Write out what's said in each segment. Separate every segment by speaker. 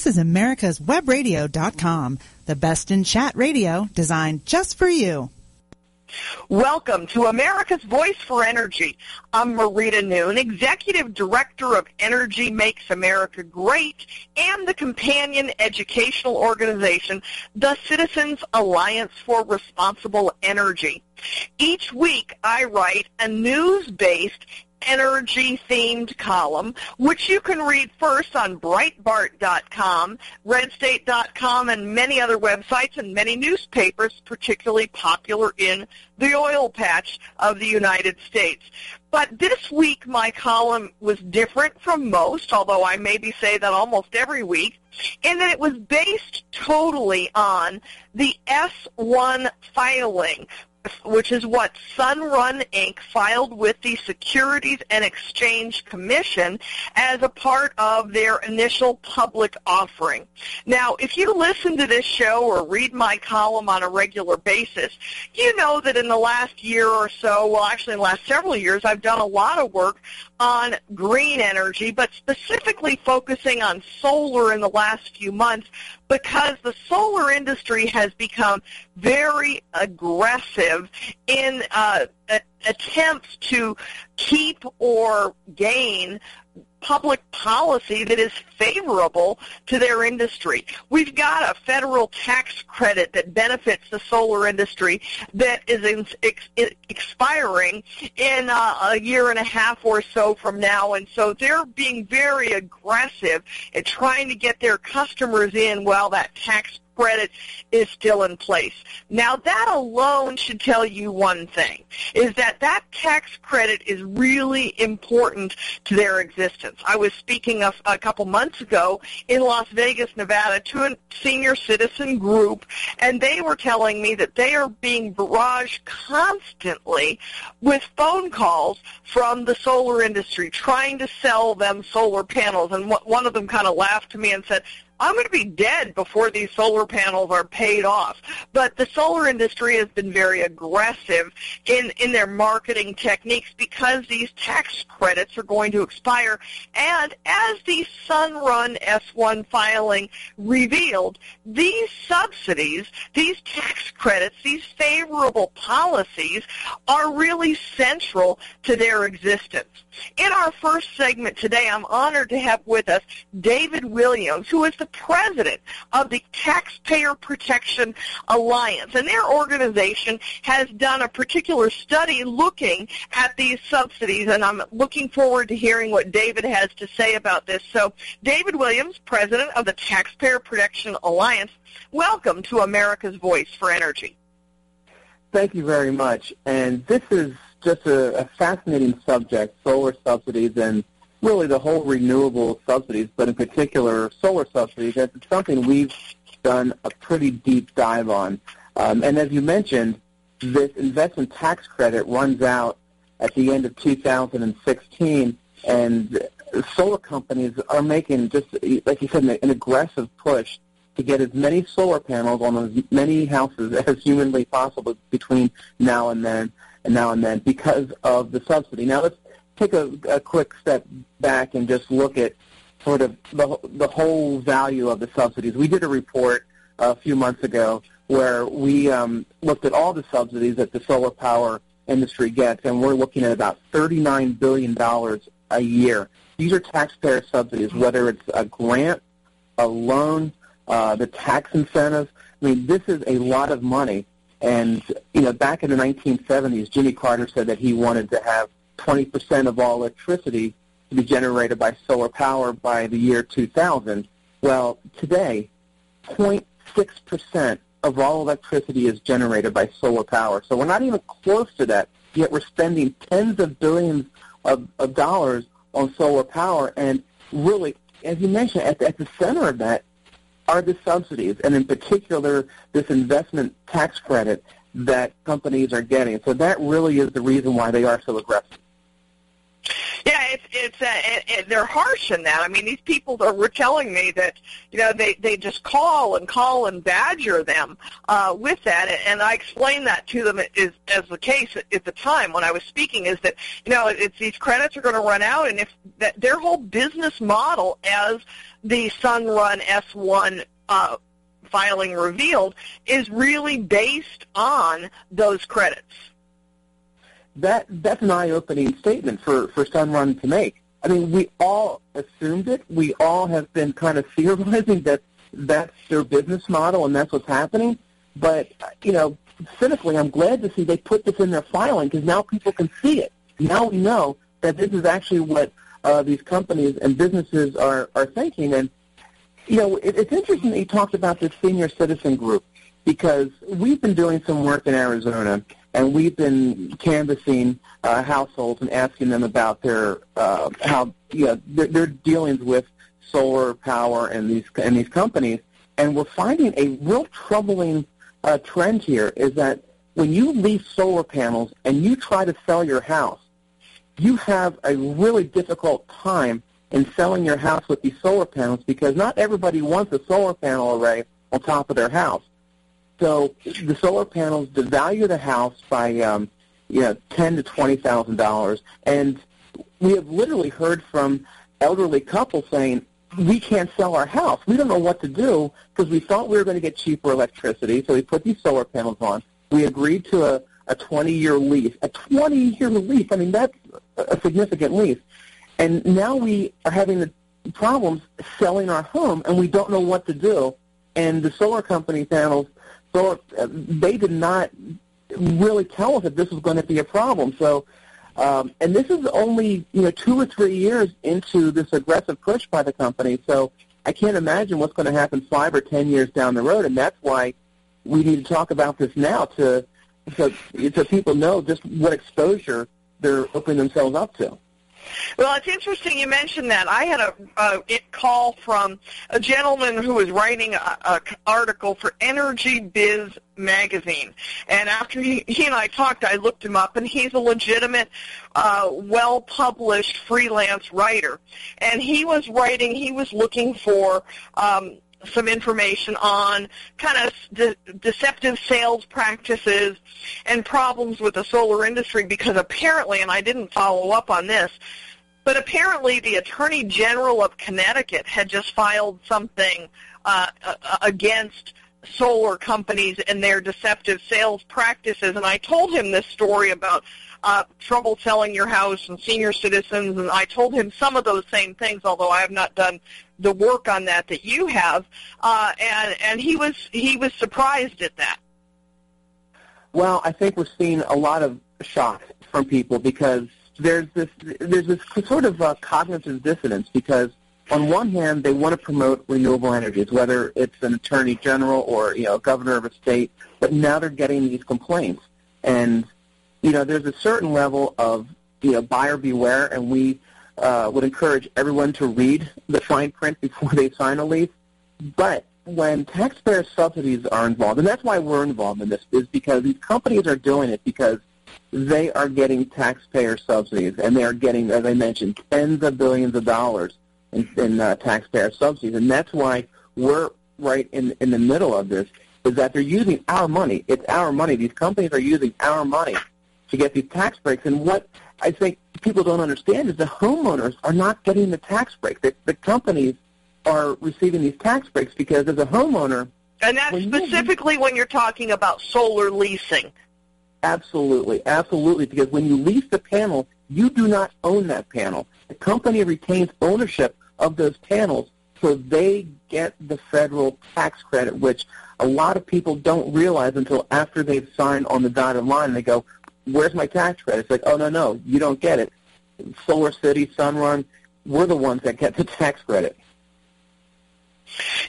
Speaker 1: This is America's Webradio.com, the best in chat radio designed just for you.
Speaker 2: Welcome to America's Voice for Energy. I'm Marita Noon, Executive Director of Energy Makes America Great and the companion educational organization, the Citizens Alliance for Responsible Energy. Each week I write a news-based energy-themed column, which you can read first on Breitbart.com, RedState.com, and many other websites and many newspapers, particularly popular in the oil patch of the United States. But this week my column was different from most, although I maybe say that almost every week, in that it was based totally on the S1 filing, which is what Sunrun Inc. filed with the Securities and Exchange Commission as a part of their initial public offering. Now, if you listen to this show or read my column on a regular basis, you know that in the last year or so, well, actually in the last several years, I've done a lot of work on green energy, but specifically focusing on solar in the last few months because the solar industry has become very aggressive in uh, attempts to keep or gain public policy that is favorable to their industry. We've got a federal tax credit that benefits the solar industry that is in, ex, expiring in uh, a year and a half or so from now, and so they're being very aggressive at trying to get their customers in while that tax credit is still in place. Now that alone should tell you one thing, is that that tax credit is really important to their existence. I was speaking a, a couple months ago in Las Vegas, Nevada to a senior citizen group and they were telling me that they are being barraged constantly with phone calls from the solar industry trying to sell them solar panels and one of them kind of laughed to me and said, I'm going to be dead before these solar panels are paid off. But the solar industry has been very aggressive in, in their marketing techniques because these tax credits are going to expire. And as the Sunrun S1 filing revealed, these subsidies, these tax credits, these favorable policies are really central to their existence. In our first segment today, I'm honored to have with us David Williams, who is the president of the Taxpayer Protection Alliance. And their organization has done a particular study looking at these subsidies, and I'm looking forward to hearing what David has to say about this. So, David Williams, president of the Taxpayer Protection Alliance, welcome to America's Voice for Energy.
Speaker 3: Thank you very much. And this is just a, a fascinating subject, solar subsidies and really the whole renewable subsidies, but in particular solar subsidies. It's something we've done a pretty deep dive on. Um, and as you mentioned, this investment tax credit runs out at the end of 2016, and solar companies are making just, like you said, an aggressive push to get as many solar panels on as many houses as humanly possible between now and then now and then because of the subsidy. Now let's take a, a quick step back and just look at sort of the, the whole value of the subsidies. We did a report a few months ago where we um, looked at all the subsidies that the solar power industry gets, and we're looking at about $39 billion a year. These are taxpayer subsidies, whether it's a grant, a loan, uh, the tax incentives. I mean, this is a lot of money. And, you know, back in the 1970s, Jimmy Carter said that he wanted to have 20% of all electricity to be generated by solar power by the year 2000. Well, today, 0.6% of all electricity is generated by solar power. So we're not even close to that, yet we're spending tens of billions of, of dollars on solar power. And really, as you mentioned, at at the center of that are the subsidies, and in particular, this investment tax credit that companies are getting. So that really is the reason why they are so aggressive.
Speaker 2: Yeah, it's it's uh, it, it, they're harsh in that. I mean, these people that were telling me that you know they they just call and call and badger them uh, with that, and I explained that to them as the case at the time when I was speaking is that you know it's these credits are going to run out, and if that their whole business model as the Sunrun S1 uh, filing revealed is really based on those credits.
Speaker 3: That that's an eye-opening statement for for Sunrun to make. I mean, we all assumed it. We all have been kind of theorizing that that's their business model and that's what's happening. But you know, cynically, I'm glad to see they put this in their filing because now people can see it. Now we know that this is actually what uh, these companies and businesses are are thinking. And you know, it, it's interesting that you talked about this senior citizen group because we've been doing some work in Arizona and we've been canvassing uh, households and asking them about their uh, how you know their, their dealings with solar power and these and these companies, and we're finding a real troubling uh, trend here is that when you lease solar panels and you try to sell your house, you have a really difficult time in selling your house with these solar panels because not everybody wants a solar panel array on top of their house. So the solar panels devalue the house by um, you know ten to twenty thousand dollars, and we have literally heard from elderly couples saying we can't sell our house. We don't know what to do because we thought we were going to get cheaper electricity, so we put these solar panels on. We agreed to a a 20-year lease. A 20-year lease. I mean, that's a significant lease. And now we are having the problems selling our home, and we don't know what to do. And the solar company panels so uh, they did not really tell us that this was going to be a problem. So, um, and this is only you know two or three years into this aggressive push by the company. So I can't imagine what's going to happen five or ten years down the road, and that's why we need to talk about this now to so so people know just what exposure they're opening themselves up to.
Speaker 2: Well, it's interesting you mentioned that. I had a, a call from a gentleman who was writing an article for Energy Biz magazine. And after he, he and I talked, I looked him up, and he's a legitimate, uh, well-published freelance writer. And he was writing, he was looking for um, some information on kind of de- deceptive sales practices and problems with the solar industry because apparently, and I didn't follow up on this, but apparently the Attorney General of Connecticut had just filed something uh, against solar companies and their deceptive sales practices. And I told him this story about uh, trouble selling your house and senior citizens, and I told him some of those same things, although I have not done the work on that that you have. Uh, and and he was he was surprised at that.
Speaker 3: Well, I think we're seeing a lot of shock from people because there's this there's this sort of uh, cognitive dissonance because on one hand they want to promote renewable energies, whether it's an attorney general or you know governor of a state, but now they're getting these complaints, and you know there's a certain level of you know buyer beware, and we uh, would encourage everyone to read the fine print before they sign a lease. But when taxpayer subsidies are involved, and that's why we're involved in this, is because these companies are doing it because they are getting taxpayer subsidies, and they are getting, as I mentioned, tens of billions of dollars in, in uh, taxpayer subsidies, and that's why we're right in in the middle of this. Is that they're using our money? It's our money. These companies are using our money to get these tax breaks, and what I think people don't understand is the homeowners are not getting the tax break. The, the companies are receiving these tax breaks because as a homeowner,
Speaker 2: and that's when specifically you, when you're talking about solar leasing.
Speaker 3: Absolutely, absolutely. Because when you lease the panel, you do not own that panel. The company retains ownership of those panels, so they get the federal tax credit, which a lot of people don't realize until after they've signed on the dotted line. They go, "Where's my tax credit?" It's like, "Oh no, no, you don't get it." Solar City, Sunrun, we're the ones that get the tax credit.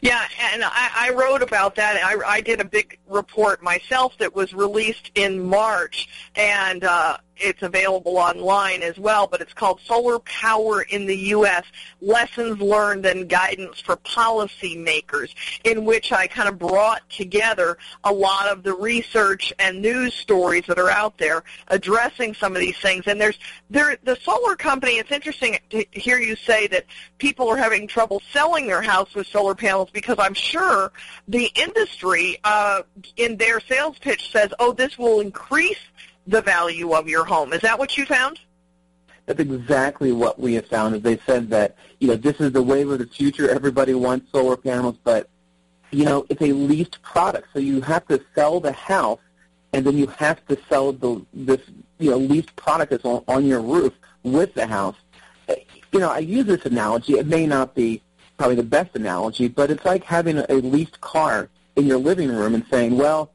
Speaker 2: Yeah, and I, I wrote about that. I, I did a big report myself that was released in March, and uh, it's available online as well, but it's called Solar Power in the U.S. Lessons Learned and Guidance for Policymakers, in which I kind of brought together a lot of the research and news stories that are out there addressing some of these things. And there's there, the solar company, it's interesting to hear you say that people are having trouble selling their house with solar panels because I'm sure the industry uh, in their sales pitch says, oh, this will increase the value of your home. Is that what you found?
Speaker 3: that's exactly what we have found. Is they said that you know this is the wave of the future. Everybody wants solar panels, but you know it's a leased product, so you have to sell the house, and then you have to sell the this you know leased product that's on, on your roof with the house. You know, I use this analogy. It may not be probably the best analogy, but it's like having a, a leased car in your living room and saying, well,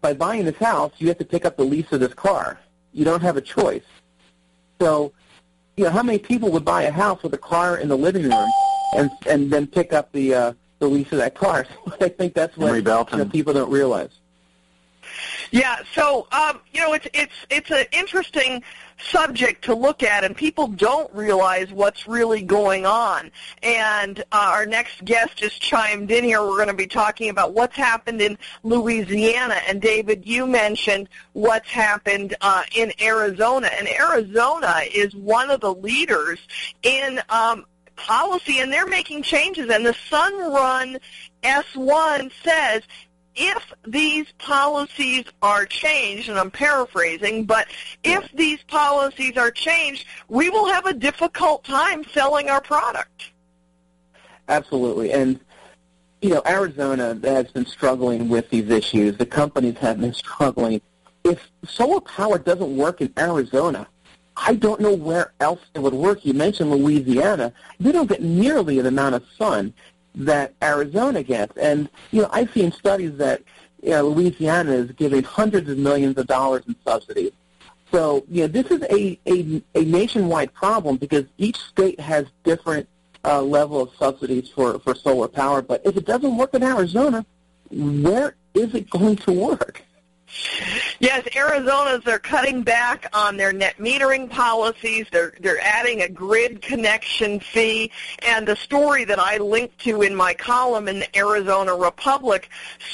Speaker 3: by buying this house, you have to pick up the lease of this car. You don't have a choice. So, you know, how many people would buy a house with a car in the living room and and then pick up the uh, the lease of that car? I think that's what you know, people don't realize.
Speaker 2: Yeah, so um, you know, it's it's it's an interesting subject to look at, and people don't realize what's really going on. And uh, our next guest just chimed in here. We're going to be talking about what's happened in Louisiana, and David, you mentioned what's happened uh, in Arizona, and Arizona is one of the leaders in um, policy, and they're making changes. And the Sunrun S1 says if these policies are changed, and I'm paraphrasing, but if these policies are changed, we will have a difficult time selling our product.
Speaker 3: Absolutely. And, you know, Arizona has been struggling with these issues. The companies have been struggling. If solar power doesn't work in Arizona, I don't know where else it would work. You mentioned Louisiana. They don't get nearly the amount of sun that Arizona gets. And, you know, I've seen studies that you know, Louisiana is giving hundreds of millions of dollars in subsidies. So, you know, this is a, a, a nationwide problem because each state has different uh, level of subsidies for, for solar power. But if it doesn't work in Arizona, where is it going to work?
Speaker 2: Yes, Arizona's they're cutting back on their net metering policies. They're they're adding a grid connection fee, and the story that I linked to in my column in the Arizona Republic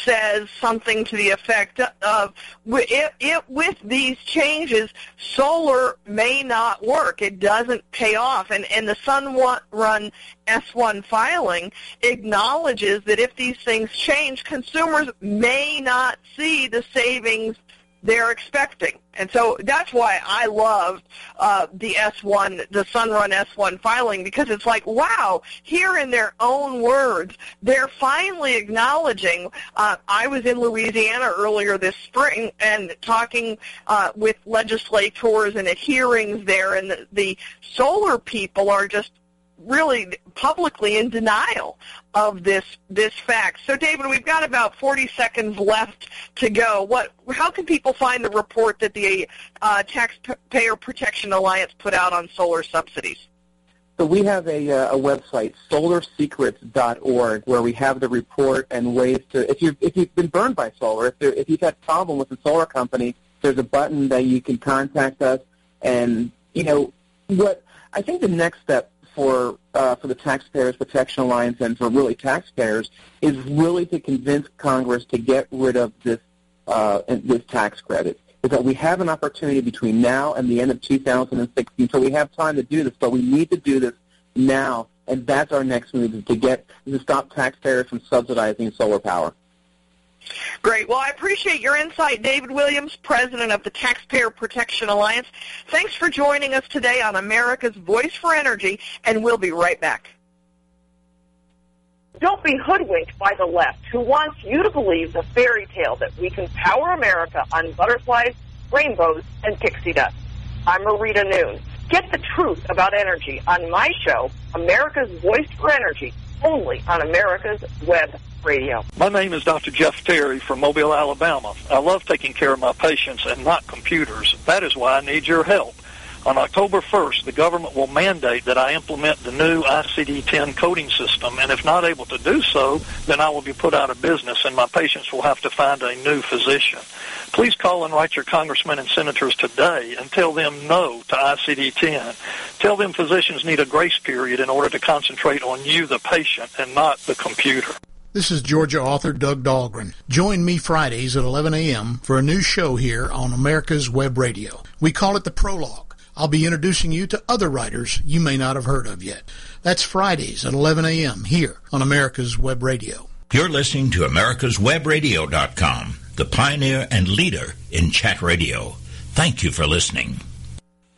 Speaker 2: says something to the effect of it, it, with these changes, solar may not work. It doesn't pay off, and and the Sunrun S1 filing acknowledges that if these things change, consumers may not see the savings they're expecting. And so that's why I love uh, the S1, the Sunrun S1 filing, because it's like, wow, here in their own words, they're finally acknowledging. Uh, I was in Louisiana earlier this spring and talking uh, with legislators and at hearings there, and the, the solar people are just really publicly in denial of this this fact. So, David, we've got about 40 seconds left to go. What? How can people find the report that the uh, Taxpayer Protection Alliance put out on solar subsidies?
Speaker 3: So we have a, uh, a website, solarsecrets.org, where we have the report and ways to, if you've, if you've been burned by solar, if, there, if you've had a problem with a solar company, there's a button that you can contact us. And, you know, what I think the next step for uh, for the Taxpayers Protection Alliance and for really taxpayers is really to convince Congress to get rid of this uh, this tax credit. Is that we have an opportunity between now and the end of 2016, so we have time to do this, but we need to do this now, and that's our next move is to get to stop taxpayers from subsidizing solar power.
Speaker 2: Great. Well, I appreciate your insight, David Williams, president of the Taxpayer Protection Alliance. Thanks for joining us today on America's Voice for Energy, and we'll be right back. Don't be hoodwinked by the left, who wants you to believe the fairy tale that we can power America on butterflies, rainbows, and pixie dust. I'm Marita Noon. Get the truth about energy on my show, America's Voice for Energy, only on America's Web Radio.
Speaker 4: My name is Dr. Jeff Terry from Mobile, Alabama. I love taking care of my patients and not computers. That is why I need your help. On October 1st, the government will mandate that I implement the new ICD-10 coding system, and if not able to do so, then I will be put out of business and my patients will have to find a new physician. Please call and write your congressmen and senators today and tell them no to ICD-10. Tell them physicians need a grace period in order to concentrate on you, the patient, and not the computer.
Speaker 5: This is Georgia author Doug Dahlgren. Join me Fridays at 11 a.m. for a new show here on America's Web Radio. We call it The Prologue. I'll be introducing you to other writers you may not have heard of yet. That's Fridays at 11 a.m. here on America's Web Radio.
Speaker 6: You're listening to americaswebradio.com, the pioneer and leader in chat radio. Thank you for listening.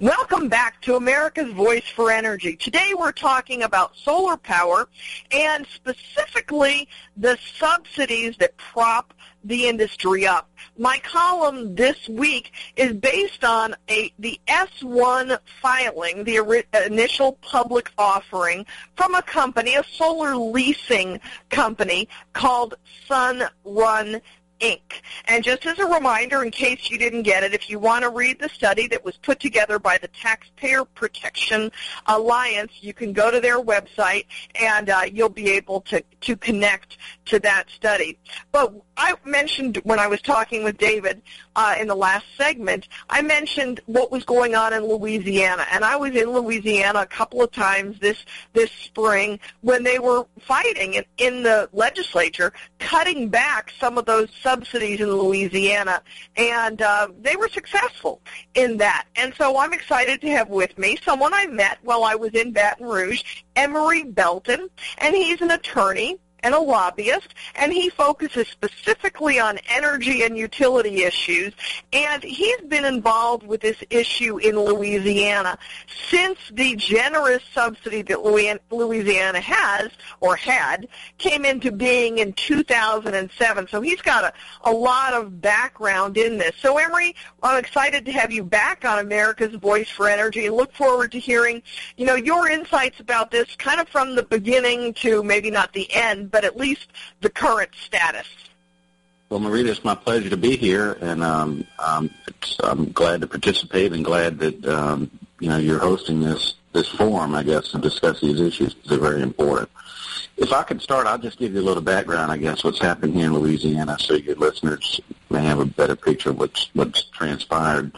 Speaker 2: Welcome back to America's Voice for Energy. Today we're talking about solar power and specifically the subsidies that prop the industry up. My column this week is based on a the S1 filing, the initial public offering from a company, a solar leasing company called Sunrun Inc. And just as a reminder, in case you didn't get it, if you want to read the study that was put together by the Taxpayer Protection Alliance, you can go to their website and uh, you'll be able to, to connect to that study. But I mentioned when I was talking with David uh, in the last segment, I mentioned what was going on in Louisiana, and I was in Louisiana a couple of times this this spring when they were fighting in, in the legislature, cutting back some of those subsidies in Louisiana, and uh, they were successful in that. And so I'm excited to have with me someone I met while I was in Baton Rouge, Emery Belton, and he's an attorney and a lobbyist, and he focuses specifically on energy and utility issues. And he's been involved with this issue in Louisiana since the generous subsidy that Louisiana has or had came into being in 2007. So he's got a, a lot of background in this. So Emery, I'm excited to have you back on America's Voice for Energy and look forward to hearing, you know, your insights about this kind of from the beginning to maybe not the end, but at least the current status.
Speaker 6: Well, Marita, it's my pleasure to be here, and um, um, I'm glad to participate and glad that um, you know you're hosting this this forum, I guess, to discuss these issues. They're very important. If I could start, I'll just give you a little background, I guess, what's happened here in Louisiana, so your listeners may have a better picture of what's what's transpired.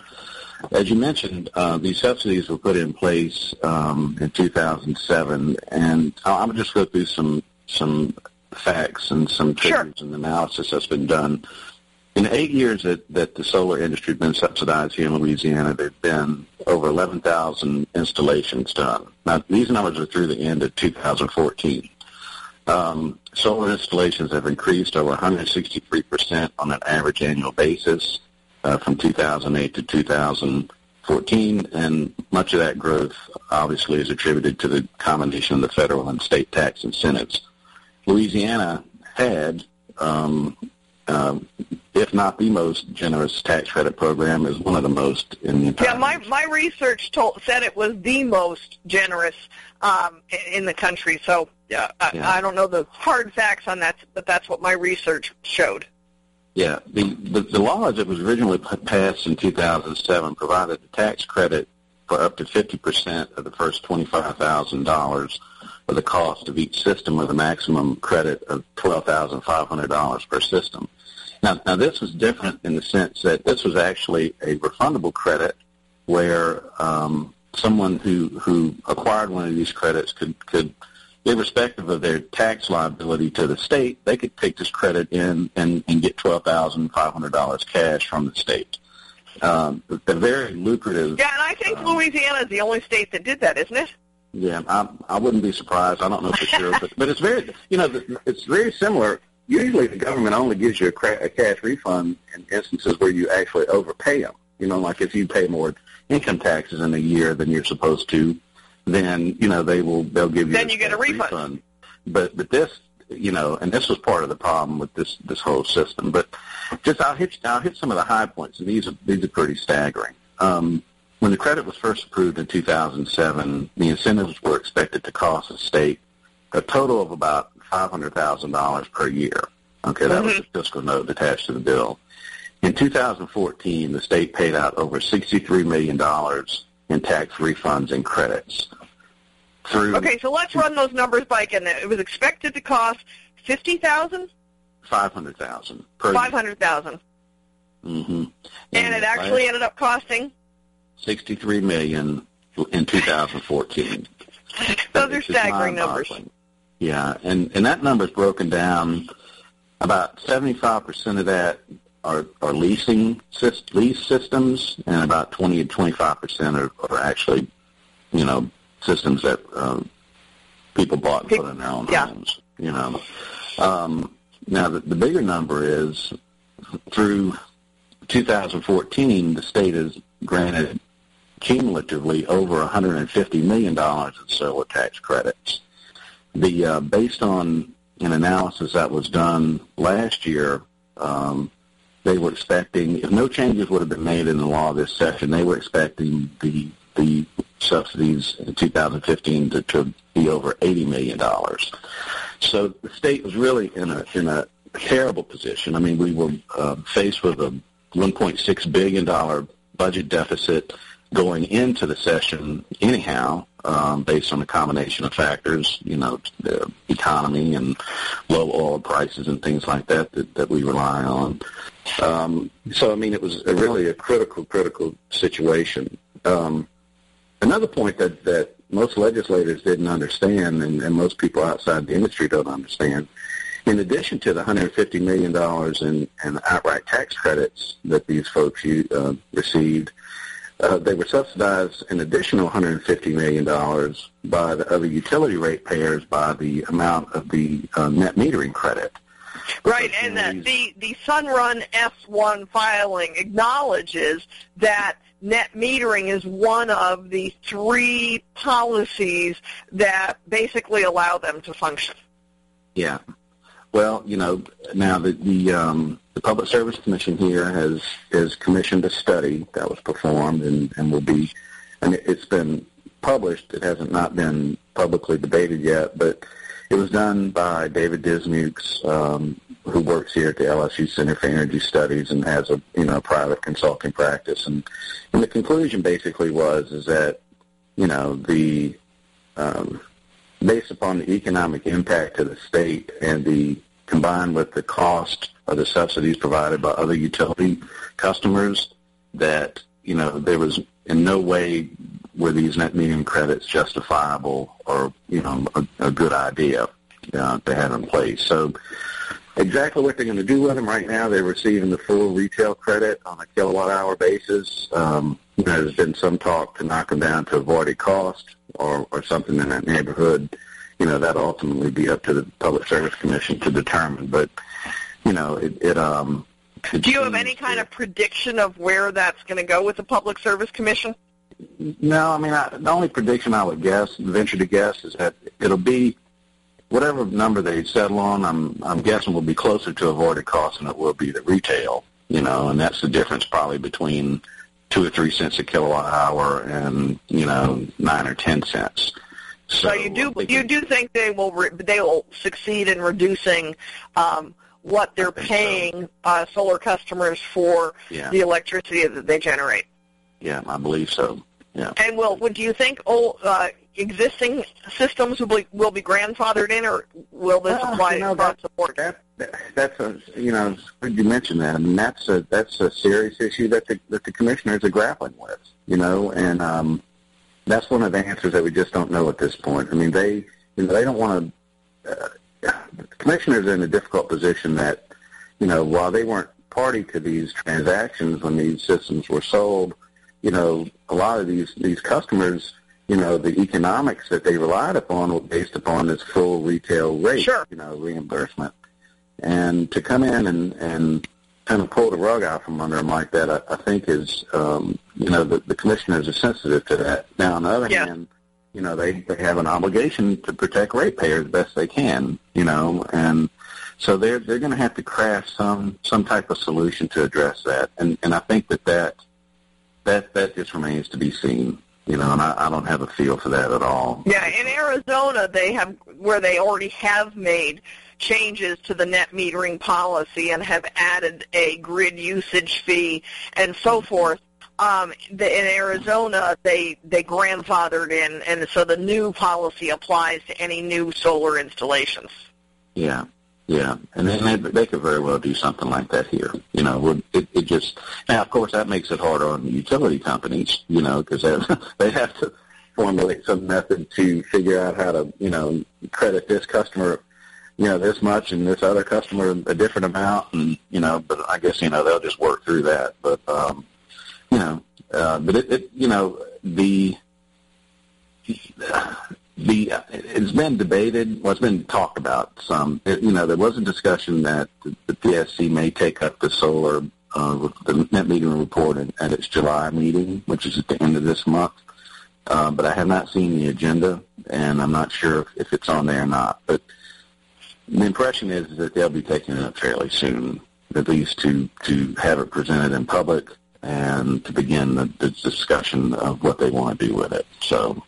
Speaker 6: As you mentioned, uh, these subsidies were put in place um, in 2007, and I'll, I'll just go through some some facts and some figures sure. and analysis that's been done. In eight years that, that the solar industry has been subsidized here in Louisiana, there have been over 11,000 installations done. Now, these numbers are through the end of 2014. Um, solar installations have increased over 163% on an average annual basis uh, from 2008 to 2014, and much of that growth obviously is attributed to the combination of the federal and state tax incentives. Louisiana had, um, uh, if not the most generous tax credit program, is one of the most in the entire.
Speaker 2: Yeah, my my research told said it was the most generous um, in the country. So yeah, I, yeah. I don't know the hard facts on that, but that's what my research showed.
Speaker 6: Yeah, the, the, the law as it was originally passed in 2007 provided a tax credit for up to 50% of the first $25,000 for the cost of each system with a maximum credit of $12,500 per system. Now, now this was different in the sense that this was actually a refundable credit where um, someone who, who acquired one of these credits could, could, irrespective of their tax liability to the state, they could take this credit in and, and get $12,500 cash from the state. Um, a very lucrative.
Speaker 2: Yeah, and I think um, Louisiana is the only state that did that, isn't it?
Speaker 6: Yeah, I I wouldn't be surprised. I don't know for sure, but but it's very you know it's very similar. Usually, the government only gives you a, cra- a cash refund in instances where you actually overpay them. You know, like if you pay more income taxes in a year than you're supposed to, then you know they will they'll give you
Speaker 2: then you get a refund. refund.
Speaker 6: But but this you know, and this was part of the problem with this this whole system. But just I'll hit I'll hit some of the high points, and these are these are pretty staggering. Um, when the credit was first approved in 2007, the incentives were expected to cost the state a total of about $500,000 per year. Okay, that mm-hmm. was the fiscal note attached to the bill. In 2014, the state paid out over $63 million in tax refunds and credits.
Speaker 2: Through okay, so let's run those numbers by again. It was expected to cost 50000
Speaker 6: 500000
Speaker 2: per 500000
Speaker 6: Mm-hmm.
Speaker 2: And, and it actually ended up costing
Speaker 6: 63 million in 2014.
Speaker 2: Those are staggering numbers.
Speaker 6: Yeah, and and that number is broken down. About 75% of that are are leasing lease systems, and about 20 to 25% are, are actually, you know, systems that um, people bought and put in their own yeah. homes. You know, um, now the, the bigger number is through 2014, the state has granted cumulatively over $150 million in solar tax credits. The uh, based on an analysis that was done last year, um, they were expecting if no changes would have been made in the law this session, they were expecting the the subsidies in 2015 to, to be over 80 million dollars. So the state was really in a in a terrible position. I mean, we were uh, faced with a 1.6 billion dollar budget deficit going into the session anyhow, um, based on a combination of factors, you know, the economy and low oil prices and things like that that, that we rely on. Um, so, I mean, it was a really a critical, critical situation. Um, another point that, that most legislators didn't understand and, and most people outside the industry don't understand, in addition to the $150 million in, in outright tax credits that these folks uh, received, uh, they were subsidized an additional $150 million by the other utility ratepayers by the amount of the uh, net metering credit.
Speaker 2: Right, and the, the, the Sunrun S1 filing acknowledges that net metering is one of the three policies that basically allow them to function.
Speaker 6: Yeah. Well, you know, now the the, um, the Public Service Commission here has has commissioned a study that was performed and, and will be, and it's been published. It hasn't not been publicly debated yet, but it was done by David Dismukes, um, who works here at the LSU Center for Energy Studies and has a you know private consulting practice. And, and the conclusion basically was is that you know the um, based upon the economic impact to the state and the combined with the cost of the subsidies provided by other utility customers, that you know there was in no way were these net metering credits justifiable or you know a, a good idea uh, to have in place. So exactly what they're going to do with them right now, they're receiving the full retail credit on a kilowatt hour basis. Um, you know, there's been some talk to knock them down to avoided cost or, or something in that neighborhood, you know, that ultimately be up to the Public Service Commission to determine. But, you know, it, it um,
Speaker 2: do you have any kind of prediction of where that's going to go with the Public Service Commission?
Speaker 6: No, I mean, I, the only prediction I would guess, venture to guess, is that it'll be whatever number they settle on. I'm I'm guessing will be closer to avoided cost than it will be the retail. You know, and that's the difference probably between two or three cents a kilowatt hour and you know nine or ten cents.
Speaker 2: So, so you do you do think they will re- they will succeed in reducing um, what they're paying uh, solar customers for yeah. the electricity that they generate?
Speaker 6: Yeah, I believe so. Yeah.
Speaker 2: And will do you think old, uh, existing systems will be will be grandfathered in, or will this
Speaker 6: well,
Speaker 2: apply
Speaker 6: you know,
Speaker 2: across
Speaker 6: the board? That, that's a you know you mentioned that. I mean that's a that's a serious issue that the that the commissioners are grappling with. You know, and um, that's one of the answers that we just don't know at this point. I mean they you know they don't want to. Uh, the commissioners are in a difficult position that you know while they weren't party to these transactions when these systems were sold, you know a lot of these these customers you know, the economics that they relied upon were based upon this full retail rate,
Speaker 2: sure.
Speaker 6: you know, reimbursement. And to come in and, and kind of pull the rug out from under them like that, I, I think is, um, you know, the, the commissioners are sensitive to that. Now, on the other
Speaker 2: yeah.
Speaker 6: hand, you know, they, they have an obligation to protect ratepayers best they can, you know, and so they're, they're going to have to craft some, some type of solution to address that. And, and I think that that, that, that just remains to be seen you know, and I, I don't have a feel for that at all.
Speaker 2: Yeah, in Arizona, they have where they already have made changes to the net metering policy and have added a grid usage fee and so forth. Um, the, in Arizona, they they grandfathered in, and so the new policy applies to any new solar installations.
Speaker 6: Yeah, yeah, and then they, they could very well do something like that here. You know, it, it just now, of course, that makes it harder on utility companies. You know, because they, they have to formulate some method to figure out how to, you know, credit this customer, you know, this much and this other customer a different amount, and you know, but I guess you know they'll just work through that. But um, you know, uh, but it, it, you know, the the it's been debated. Well, it's been talked about some. It, you know, there was a discussion that the, the PSC may take up the solar uh, the net metering report at its July meeting, which is at the end of this month. Uh, but I have not seen the agenda, and I'm not sure if it's on there or not. But the impression is that they'll be taking it up fairly soon, at least to, to have it presented in public and to begin the, the discussion of what they want to do with it. So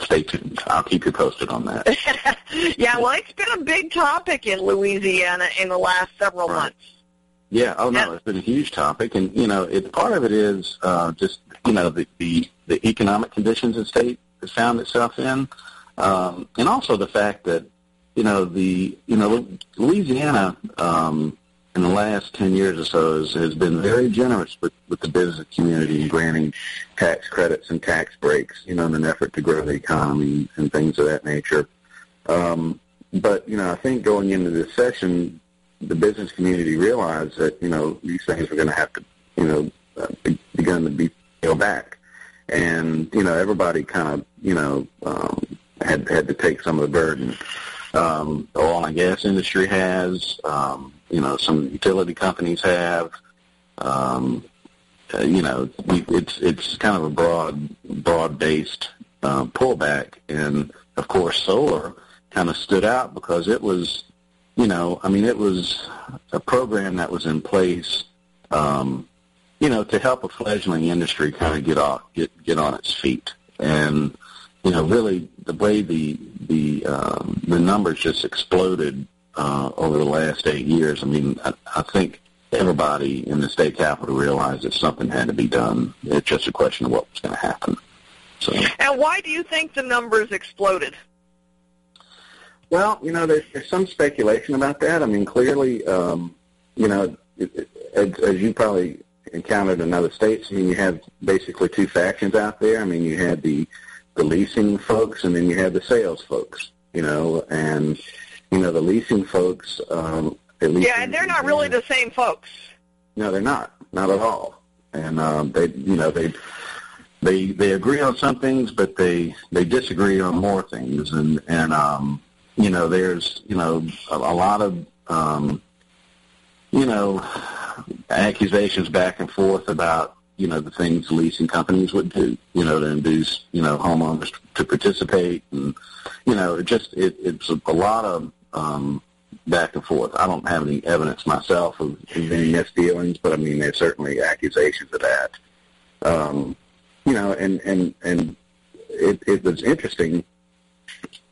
Speaker 6: stay tuned. I'll keep you posted on that.
Speaker 2: yeah, well, it's been a big topic in Louisiana in the last several right. months.
Speaker 6: Yeah. Oh no, it's been a huge topic, and you know, it part of it is uh, just you know the, the the economic conditions the state has found itself in, um, and also the fact that you know the you know Louisiana um, in the last 10 years or so has, has been very generous with, with the business community in granting tax credits and tax breaks, you know, in an effort to grow the economy and things of that nature. Um, but, you know, I think going into this session, the business community realized that, you know, these things were going to have to, you know, uh, be, begin to be peeled back. And, you know, everybody kind of, you know, um, had, had to take some of the burden um, the oil and gas industry has, um, you know, some utility companies have. Um, uh, you know, it's it's kind of a broad broad based um, pullback, and of course, solar kind of stood out because it was, you know, I mean, it was a program that was in place, um, you know, to help a fledgling industry kind of get off get get on its feet, and you know, really the way the the um, the numbers just exploded uh, over the last eight years. I mean, I, I think everybody in the state capital realized that something had to be done. It's just a question of what was going to happen. So.
Speaker 2: And why do you think the numbers exploded?
Speaker 6: Well, you know, there's, there's some speculation about that. I mean, clearly, um, you know, it, it, as, as you probably encountered in other states, I mean, you have basically two factions out there. I mean, you had the the leasing folks, and then you had the sales folks. You know, and you know the leasing folks. Um,
Speaker 2: at least yeah, and they're not really the same folks.
Speaker 6: No, they're not. Not at all. And um, they, you know, they they they agree on some things, but they they disagree on more things. And and um, you know, there's you know a, a lot of um, you know accusations back and forth about you know, the things leasing companies would do, you know, to induce, you know, homeowners to participate. And, you know, it just, it, it's a, a lot of um, back and forth. I don't have any evidence myself of any misdealings, but I mean, there's certainly accusations of that. Um, you know, and, and, and it, it was interesting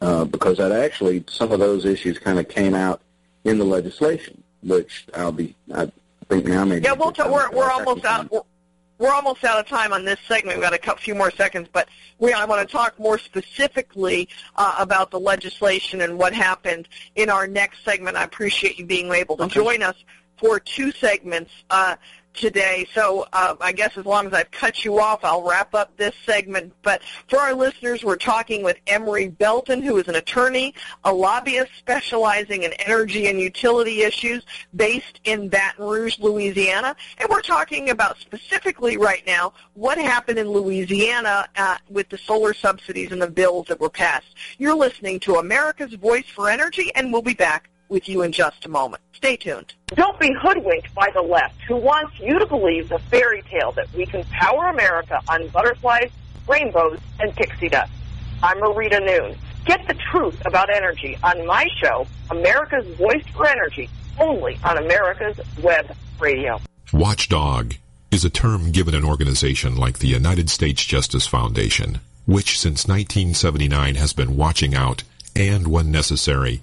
Speaker 6: uh, because that actually, some of those issues kind of came out in the legislation, which I'll be, I think now maybe.
Speaker 2: Yeah, we'll t- we're, we're almost out. We're, we're almost out of time on this segment. We've got a few more seconds, but we, I want to talk more specifically uh, about the legislation and what happened in our next segment. I appreciate you being able to okay. join us for two segments. Uh, today. So uh, I guess as long as I've cut you off, I'll wrap up this segment. But for our listeners, we're talking with Emery Belton, who is an attorney, a lobbyist specializing in energy and utility issues based in Baton Rouge, Louisiana. And we're talking about specifically right now what happened in Louisiana uh, with the solar subsidies and the bills that were passed. You're listening to America's Voice for Energy, and we'll be back with you in just a moment. Stay tuned.
Speaker 7: Don't be hoodwinked by the left who wants you to believe the fairy tale that we can power America on butterflies, rainbows, and pixie dust. I'm Marita Noon. Get the truth about energy on my show, America's Voice for Energy, only on America's Web Radio.
Speaker 8: Watchdog is a term given an organization like the United States Justice Foundation, which since 1979 has been watching out and, when necessary,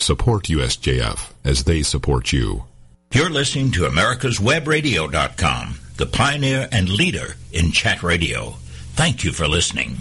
Speaker 8: Support USJF as they support you.
Speaker 9: You're listening to America's America'sWebRadio.com, the pioneer and leader in chat radio. Thank you for listening.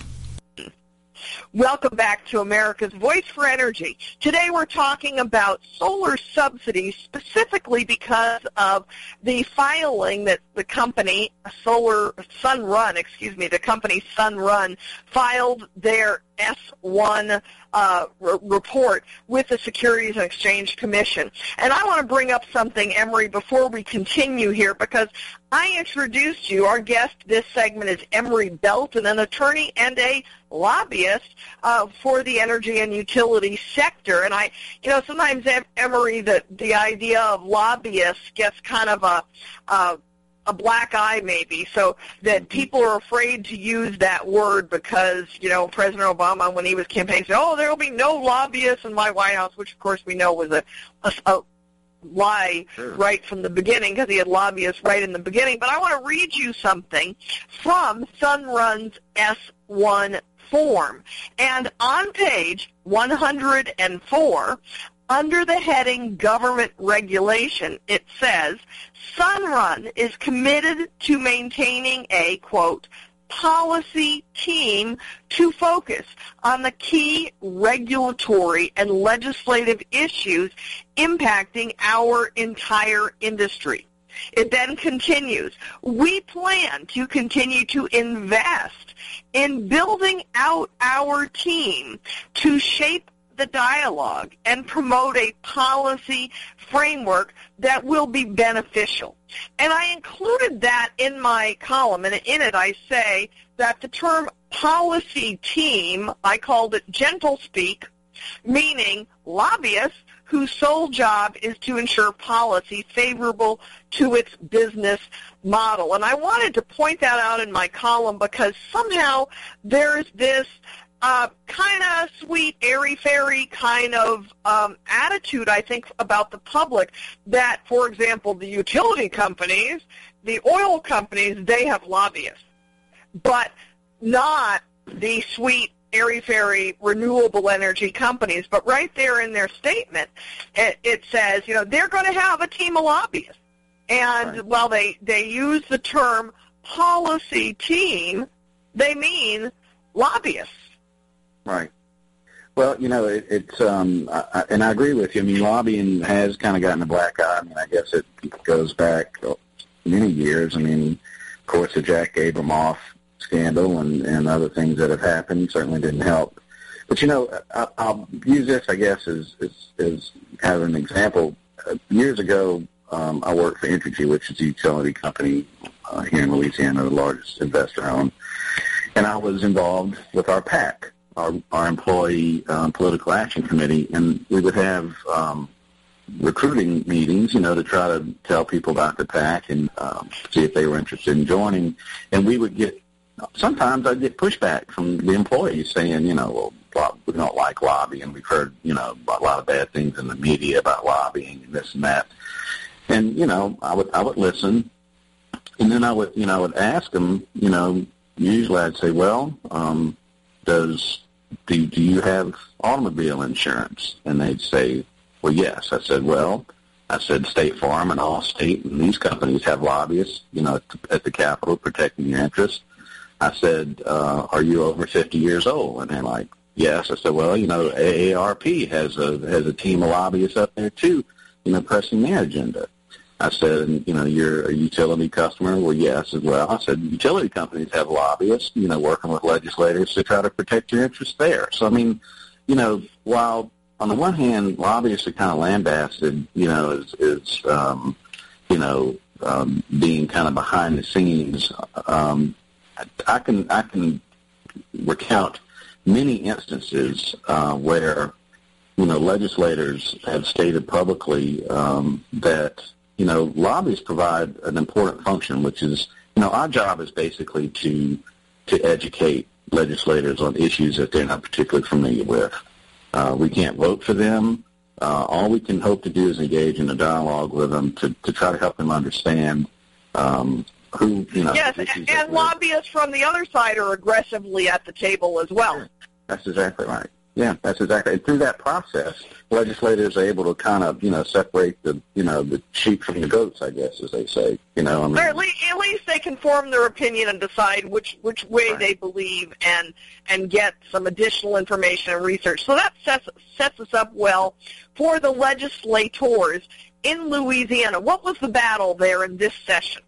Speaker 2: Welcome back to America's Voice for Energy. Today we're talking about solar subsidies specifically because of the filing that the company, Solar Sunrun, excuse me, the company Sunrun filed their S1 uh, r- report with the Securities and Exchange Commission. And I want to bring up something, Emery, before we continue here, because I introduced you. Our guest this segment is Emery Belton, an attorney and a lobbyist uh, for the energy and utility sector. And I, you know, sometimes Emery, the the idea of lobbyists gets kind of a uh, a black eye maybe so that mm-hmm. people are afraid to use that word because you know president obama when he was campaigning said oh there will be no lobbyists in my white house which of course we know was a, a, a lie sure. right from the beginning because he had lobbyists right in the beginning. But i want to read you something from sunrun's s1 form. And on page 104 under the heading government regulation, it says, Sunrun is committed to maintaining a, quote, policy team to focus on the key regulatory and legislative issues impacting our entire industry. It then continues, we plan to continue to invest in building out our team to shape the dialogue and promote a policy framework that will be beneficial. And I included that in my column, and in it I say that the term policy team, I called it gentle speak, meaning lobbyists whose sole job is to ensure policy favorable to its business model. And I wanted to point that out in my column because somehow there's this uh, kind of sweet, airy-fairy kind of um, attitude, I think, about the public that, for example, the utility companies, the oil companies, they have lobbyists, but not the sweet, airy-fairy renewable energy companies. But right there in their statement, it, it says, you know, they're going to have a team of lobbyists. And right. while they, they use the term policy team, they mean lobbyists.
Speaker 6: Right. Well, you know, it, it's um, I, and I agree with you. I mean, lobbying has kind of gotten a black eye. I mean, I guess it goes back many years. I mean, of course, the Jack Abramoff scandal and and other things that have happened certainly didn't help. But you know, I, I'll use this, I guess, as as, as kind of an example. Uh, years ago, um, I worked for Entergy, which is a utility company uh, here in Louisiana, the largest investor owned, and I was involved with our PAC our, our employee um, political action committee, and we would have um, recruiting meetings, you know, to try to tell people about the PAC and um, see if they were interested in joining. And we would get sometimes I'd get pushback from the employees saying, you know, well, we don't like lobbying. We've heard, you know, a lot of bad things in the media about lobbying and this and that. And you know, I would I would listen, and then I would you know I would ask them, you know, usually I'd say, well, um, does do, do you have automobile insurance? And they'd say, well, yes. I said, well, I said State Farm and Allstate and these companies have lobbyists, you know, at the at the Capitol protecting your interests. I said, uh, are you over 50 years old? And they're like, yes. I said, well, you know, AARP has a has a team of lobbyists up there too, you know, pressing their agenda. I said, you know, you're a utility customer. Well, yes, as well. I said, utility companies have lobbyists, you know, working with legislators to try to protect your interests there. So, I mean, you know, while on the one hand, lobbyists are kind of lambasted, you know, is, is um, you know, um, being kind of behind the scenes, um, I can I can recount many instances uh, where you know legislators have stated publicly um, that you know, lobbies provide an important function, which is, you know, our job is basically to to educate legislators on issues that they're not particularly familiar with. Uh, we can't vote for them. Uh, all we can hope to do is engage in a dialogue with them to, to try to help them understand um, who, you know.
Speaker 2: Yes, and, and lobbyists from the other side are aggressively at the table as well.
Speaker 6: That's exactly right. Yeah, that's exactly. And through that process, legislators are able to kind of, you know, separate the, you know, the sheep from the goats, I guess, as they say. You know, I mean,
Speaker 2: at least, at least they can form their opinion and decide which which way right. they believe, and and get some additional information and research. So that sets sets us up well for the legislators in Louisiana. What was the battle there in this session?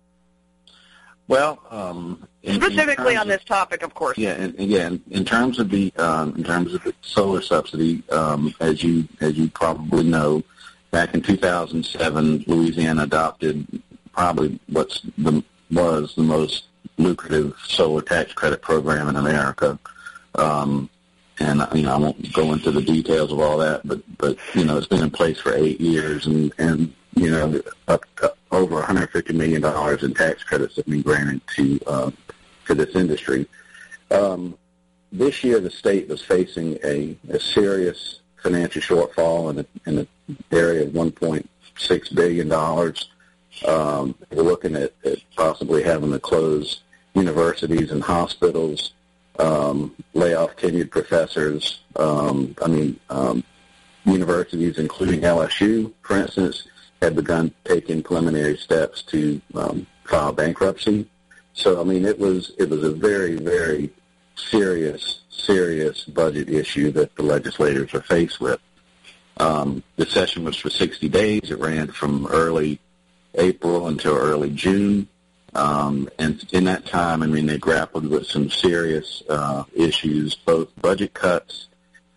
Speaker 6: Well, um,
Speaker 2: in, specifically in on this topic, of course.
Speaker 6: Yeah, and again, in terms of the um, in terms of the solar subsidy, um, as you as you probably know, back in 2007, Louisiana adopted probably what's the was the most lucrative solar tax credit program in America. Um, and you know, I won't go into the details of all that, but but you know, it's been in place for eight years, and and you know, up, up over 150 million dollars in tax credits have been granted to uh, this industry. Um, this year, the state was facing a, a serious financial shortfall in, a, in the area of 1.6 billion dollars. Um, we're looking at, at possibly having to close universities and hospitals, um, lay off tenured professors. Um, I mean, um, universities, including LSU, for instance, had begun taking preliminary steps to um, file bankruptcy. So I mean, it was it was a very very serious serious budget issue that the legislators are faced with. Um, the session was for 60 days. It ran from early April until early June. Um, and in that time, I mean, they grappled with some serious uh, issues, both budget cuts,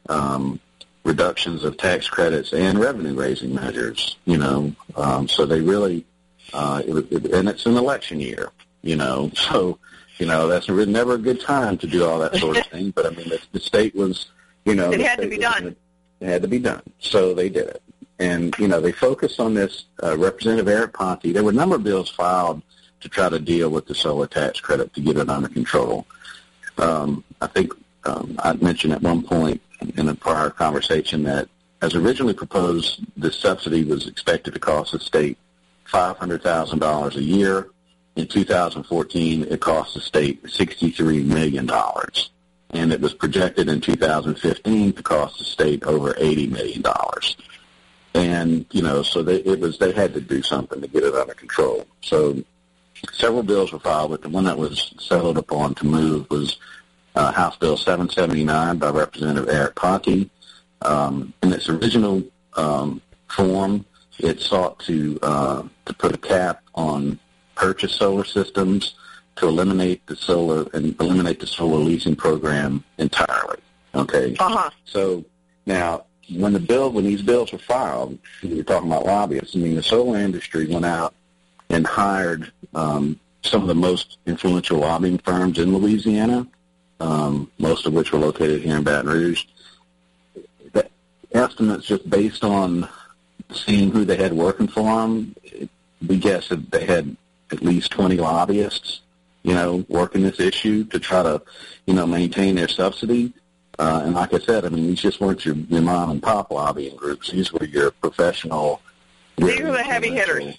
Speaker 6: um, reductions of tax credits and revenue raising measures. You know, um, so they really, uh, it, it, and it's an election year. You know, so you know that's never a good time to do all that sort of thing. But I mean, the, the state was, you know,
Speaker 2: it had to be done.
Speaker 6: It had to be done, so they did it. And you know, they focused on this. Uh, Representative Eric Ponti. There were a number of bills filed to try to deal with the solar tax credit to get it under control. Um, I think um, I mentioned at one point in a prior conversation that as originally proposed, this subsidy was expected to cost the state $500,000 a year. In 2014, it cost the state $63 million. And it was projected in 2015 to cost the state over $80 million. And, you know, so they, it was, they had to do something to get it under control. So several bills were filed, but the one that was settled upon to move was uh, House Bill 779 by Representative Eric Ponti. Um, in its original um, form, it sought to uh, to put a cap on purchase solar systems to eliminate the solar and eliminate the solar leasing program entirely. Okay.
Speaker 2: Uh-huh.
Speaker 6: So now, when the bill, when these bills were filed, were talking about lobbyists. I mean, the solar industry went out and hired um, some of the most influential lobbying firms in Louisiana um, most of which were located here in Baton Rouge. The estimates just based on seeing who they had working for them, we guess that they had at least 20 lobbyists, you know, working this issue to try to, you know, maintain their subsidy. Uh, and like I said, I mean, these just weren't your, your mom and pop lobbying groups. These were your professional.
Speaker 2: These were the heavy hitters.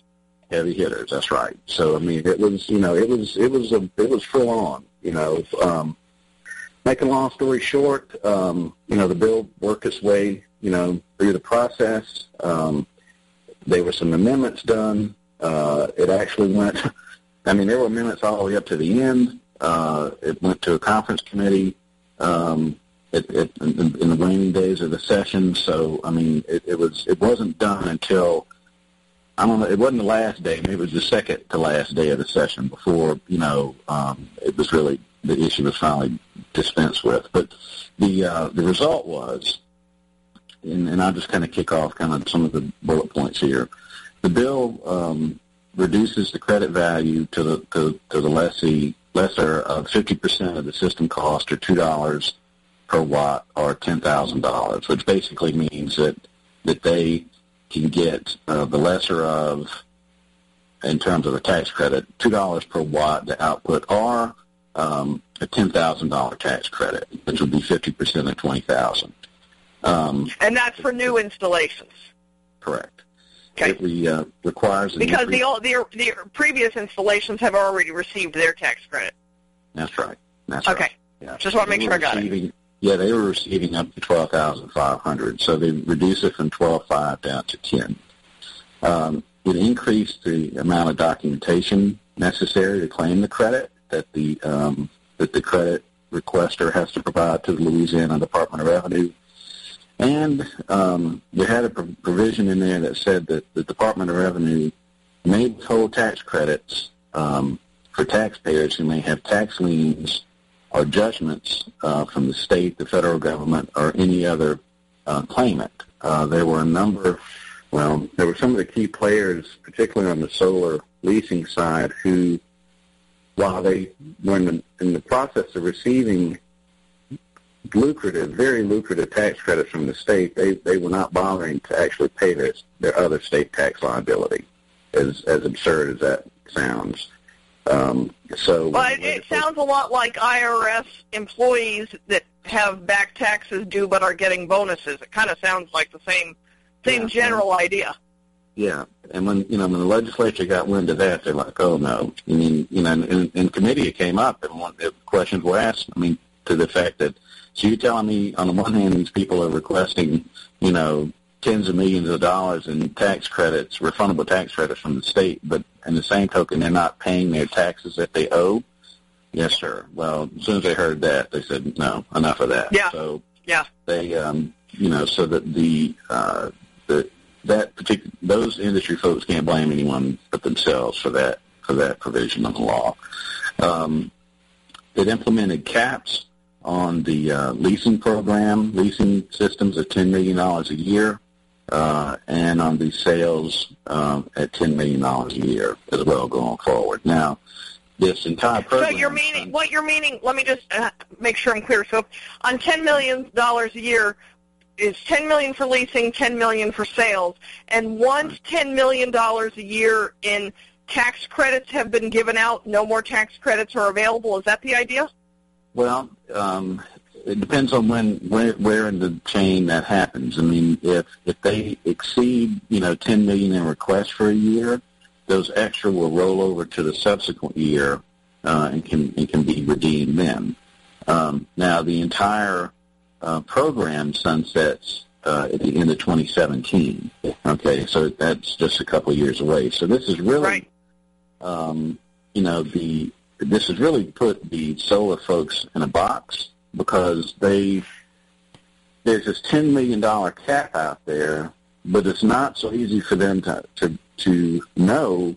Speaker 6: Heavy hitters. That's right. So I mean, it was you know, it was it was a it was full on. You know, um, make a long story short, um, you know, the bill worked its way, you know, through the process. Um, there were some amendments done. Uh, it actually went, I mean, there were amendments all the way up to the end. Uh, it went to a conference committee um, it, it, in, in the waning days of the session. So, I mean, it, it was it wasn't done until I don't know. It wasn't the last day. Maybe it was the second to last day of the session before you know um, it was really the issue was finally dispensed with. But the uh, the result was, and, and I'll just kind of kick off kind of some of the bullet points here. The bill um, reduces the credit value to the to, to the lessee lesser of 50% of the system cost, or two dollars per watt, or ten thousand dollars, which basically means that that they can get uh, the lesser of in terms of the tax credit, two dollars per watt the output, or um, a ten thousand dollar tax credit, which would be fifty percent of twenty thousand. Um,
Speaker 2: and that's for new installations.
Speaker 6: Correct.
Speaker 2: Okay.
Speaker 6: Uh, requires
Speaker 2: because the, the the previous installations have already received their tax credit.
Speaker 6: That's right. That's
Speaker 2: okay.
Speaker 6: right.
Speaker 2: Yeah. Just want to make sure I got it.
Speaker 6: Yeah, they were receiving up to twelve thousand five hundred, so they reduced it from twelve five down to ten. Um, it increased the amount of documentation necessary to claim the credit that the um, that the credit requester has to provide to the Louisiana Department of Revenue. And um, we had a provision in there that said that the Department of Revenue may withhold tax credits um, for taxpayers who may have tax liens or judgments uh, from the state, the federal government, or any other uh, claimant. Uh, there were a number, well, there were some of the key players, particularly on the solar leasing side, who, while they were in the, in the process of receiving lucrative, very lucrative tax credits from the state, they, they were not bothering to actually pay their, their other state tax liability, as, as absurd as that sounds. Um, so,
Speaker 2: well, it, it sounds a lot like IRS employees that have back taxes due but are getting bonuses. It kind of sounds like the same same yeah, general idea.
Speaker 6: Yeah, and when you know when the legislature got wind of that, they're like, "Oh no!" I mean, you know, in, in committee it came up, and one, the questions were asked. I mean, to the fact that so you're telling me on the one hand these people are requesting, you know, tens of millions of dollars in tax credits, refundable tax credits from the state, but in the same token they're not paying their taxes that they owe. Yes, sir. Well, as soon as they heard that, they said, "No, enough of that."
Speaker 2: Yeah.
Speaker 6: So
Speaker 2: yeah,
Speaker 6: they, um, you know, so that the uh, the that particular those industry folks can't blame anyone but themselves for that for that provision of the law. Um, it implemented caps on the uh, leasing program, leasing systems at $10 million a year, uh, and on the sales um, at $10 million a year as well going forward. Now, this entire program...
Speaker 2: So you're meaning, what you're meaning, let me just uh, make sure I'm clear. So on $10 million a year, is 10 million for leasing, 10 million for sales, and once $10 million a year in tax credits have been given out, no more tax credits are available. Is that the idea?
Speaker 6: Well, um, it depends on when, where, where in the chain that happens. I mean, if if they exceed, you know, 10 million in requests for a year, those extra will roll over to the subsequent year uh, and can and can be redeemed then. Um, now, the entire uh, program sunsets uh, at the end of 2017. Okay, so that's just a couple of years away. So this is really,
Speaker 2: right.
Speaker 6: um, you know, the this has really put the solar folks in a box because they there's this ten million dollar cap out there, but it's not so easy for them to to to know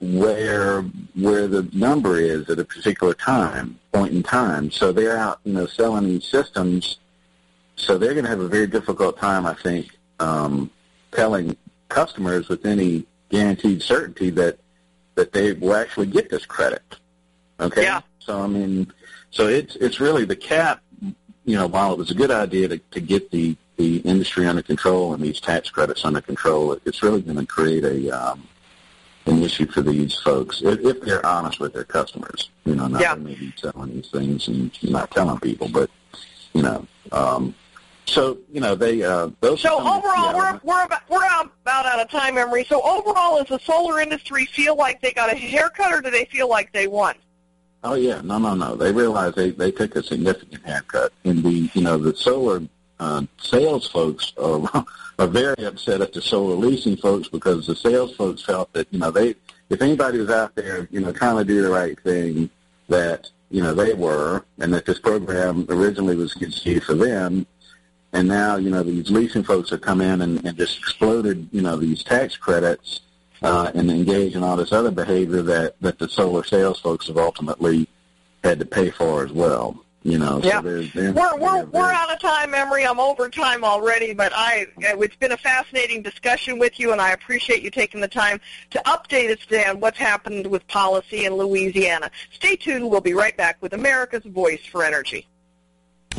Speaker 6: where where the number is at a particular time point in time. So they're out, you know, selling these systems. So they're going to have a very difficult time, I think, um, telling customers with any guaranteed certainty that that they will actually get this credit. Okay.
Speaker 2: Yeah.
Speaker 6: So I mean, so it's it's really the cap. You know, while it was a good idea to to get the the industry under control and these tax credits under control, it's really going to create a um, an issue for these folks if, if they're honest with their customers. You know, not
Speaker 2: yeah.
Speaker 6: maybe selling these things and not telling people, but you know. Um, so you know they uh, those.
Speaker 2: So overall, we're we're about we're about out of time, Emery. So overall, does the solar industry feel like they got a haircut, or do they feel like they won?
Speaker 6: Oh yeah, no, no, no. They realize they they took a significant haircut, and the you know the solar uh, sales folks are are very upset at the solar leasing folks because the sales folks felt that you know they if anybody was out there you know trying to do the right thing that you know they were, and that this program originally was conceived for them, and now you know these leasing folks have come in and, and just exploded you know these tax credits uh, and engage in all this other behavior that, that the solar sales folks have ultimately had to pay for as well. You know,
Speaker 2: yeah.
Speaker 6: so they're, they're,
Speaker 2: we're we're
Speaker 6: they're,
Speaker 2: we're out of time, Emery. I'm over time already, but I it's been a fascinating discussion with you, and I appreciate you taking the time to update us today on what's happened with policy in Louisiana. Stay tuned. We'll be right back with America's Voice for Energy.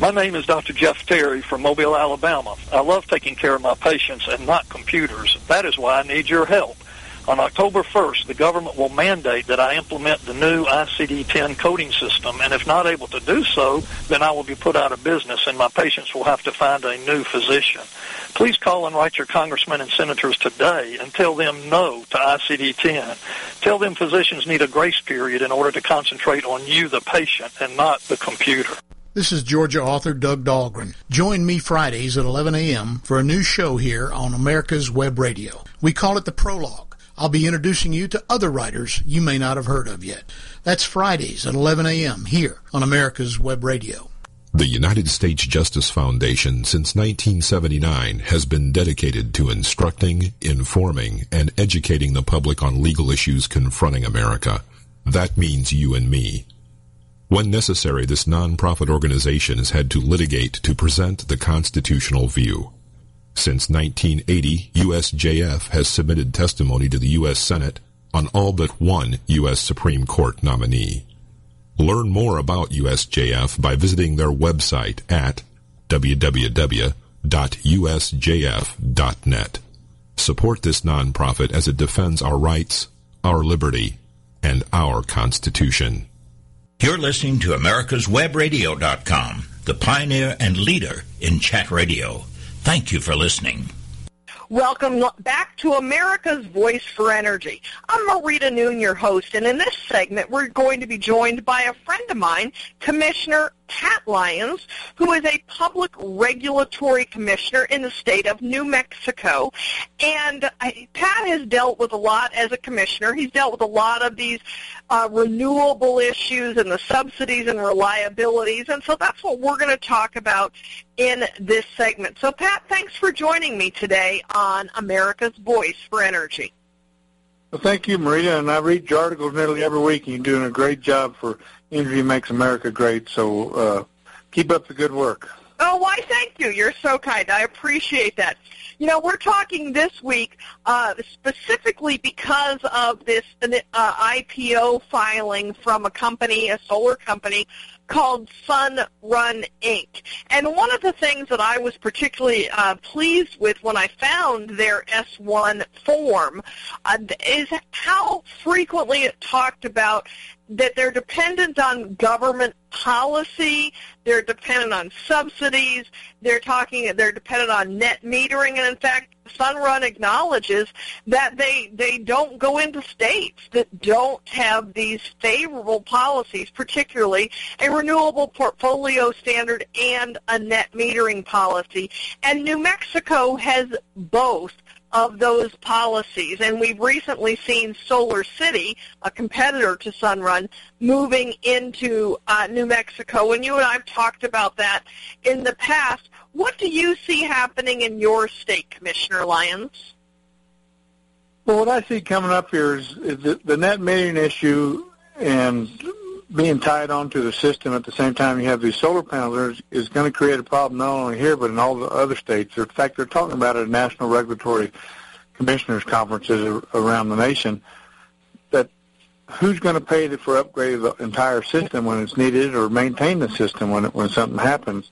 Speaker 4: My name is Dr. Jeff Terry from Mobile, Alabama. I love taking care of my patients and not computers. That is why I need your help. On October 1st, the government will mandate that I implement the new ICD-10 coding system, and if not able to do so, then I will be put out of business and my patients will have to find a new physician. Please call and write your congressmen and senators today and tell them no to ICD-10. Tell them physicians need a grace period in order to concentrate on you, the patient, and not the computer.
Speaker 5: This is Georgia author Doug Dahlgren. Join me Fridays at 11 a.m. for a new show here on America's Web Radio. We call it the Prologue. I'll be introducing you to other writers you may not have heard of yet. That's Fridays at 11 a.m. here on America's Web Radio.
Speaker 8: The United States Justice Foundation since 1979 has been dedicated to instructing, informing, and educating the public on legal issues confronting America. That means you and me. When necessary, this nonprofit organization has had to litigate to present the constitutional view. Since 1980, USJF has submitted testimony to the U.S. Senate on all but one U.S. Supreme Court nominee. Learn more about USJF by visiting their website at www.usjf.net. Support this nonprofit as it defends our rights, our liberty, and our Constitution.
Speaker 9: You're listening to America'sWebRadio.com, the pioneer and leader in chat radio. Thank you for listening.
Speaker 2: Welcome back to America's Voice for Energy. I'm Marita Noon, your host, and in this segment we're going to be joined by a friend of mine, Commissioner Pat Lyons, who is a public regulatory commissioner in the state of New Mexico. And Pat has dealt with a lot as a commissioner. He's dealt with a lot of these uh, renewable issues and the subsidies and reliabilities. And so that's what we're going to talk about in this segment. So Pat, thanks for joining me today on America's Voice for Energy.
Speaker 10: Well, thank you, Marita, and I read your articles nearly every week, and you're doing a great job for Energy Makes America Great, so uh, keep up the good work.
Speaker 2: Oh, why, thank you. You're so kind. I appreciate that. You know, we're talking this week uh, specifically because of this uh, IPO filing from a company, a solar company, called Sun Run Inc. And one of the things that I was particularly uh, pleased with when I found their S1 form uh, is how frequently it talked about that they're dependent on government policy, they're dependent on subsidies, they're talking they're dependent on net metering and in fact Sunrun acknowledges that they they don't go into states that don't have these favorable policies, particularly a renewable portfolio standard and a net metering policy. And New Mexico has both of those policies. And we've recently seen SolarCity, a competitor to Sunrun, moving into uh, New Mexico. And you and I have talked about that in the past. What do you see happening in your state, Commissioner Lyons?
Speaker 10: Well, what I see coming up here is, is the, the net metering issue and being tied onto the system at the same time you have these solar panels is going to create a problem not only here but in all the other states. In fact, they're talking about it at national regulatory commissioners conferences around the nation that who's going to pay for upgrade the entire system when it's needed or maintain the system when it, when something happens.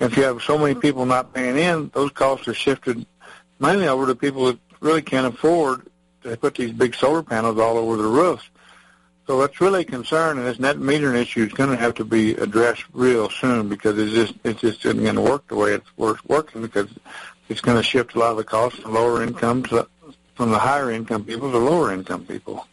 Speaker 10: If you have so many people not paying in, those costs are shifted mainly over to people that really can't afford to put these big solar panels all over the roofs. So that's really a concern, and this net metering issue is going to have to be addressed real soon because it's just it's just isn't going to work the way it's working because it's going to shift a lot of the costs from lower income to from the higher income people to lower income people.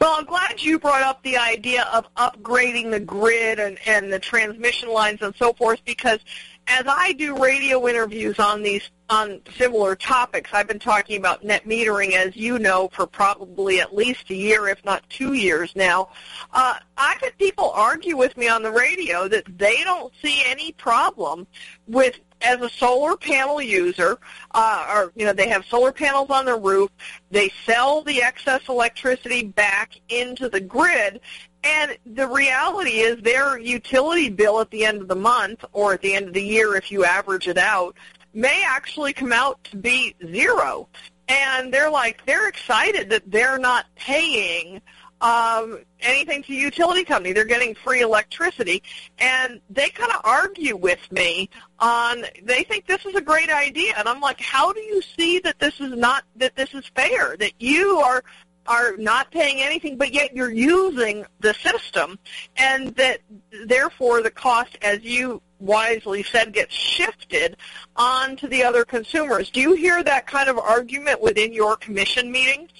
Speaker 2: Well, I'm glad you brought up the idea of upgrading the grid and, and the transmission lines and so forth because as I do radio interviews on these on similar topics, I've been talking about net metering, as you know, for probably at least a year, if not two years now. Uh, I've had people argue with me on the radio that they don't see any problem with as a solar panel user, uh, or you know, they have solar panels on their roof. They sell the excess electricity back into the grid, and the reality is their utility bill at the end of the month or at the end of the year, if you average it out, may actually come out to be zero. And they're like, they're excited that they're not paying um, anything to utility company. They're getting free electricity, and they kind of argue with me on. They think this is a great idea, and I'm like, how do you see that this is not that this is fair? That you are are not paying anything, but yet you're using the system, and that therefore the cost, as you wisely said, gets shifted onto the other consumers. Do you hear that kind of argument within your commission meetings?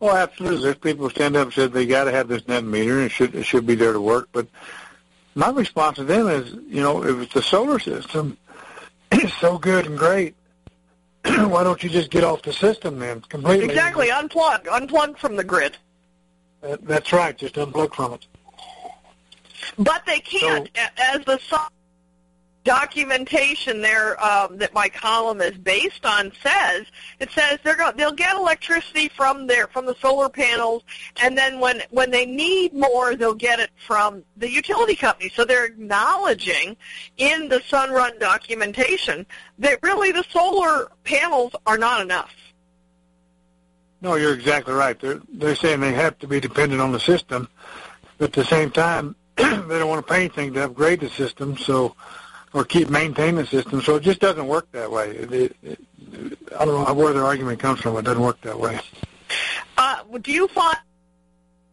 Speaker 10: Well, absolutely. There's people stand up and said they got to have this net meter and it should it should be there to work. But my response to them is, you know, if it's the solar system is so good and great, why don't you just get off the system then completely?
Speaker 2: Exactly, unplug, unplug from the grid.
Speaker 10: that's right, just unplug from it.
Speaker 2: But they can't, so, as the sun documentation there um, that my column is based on says it says they're go- they'll get electricity from their from the solar panels and then when when they need more they'll get it from the utility company. So they're acknowledging in the sunrun documentation that really the solar panels are not enough.
Speaker 10: No you're exactly right. They're they're saying they have to be dependent on the system but at the same time they don't want to pay anything to upgrade the system so or keep maintaining the system. So it just doesn't work that way. It, it, it, I don't know where their argument comes from. It doesn't work that way.
Speaker 2: Uh, do you find?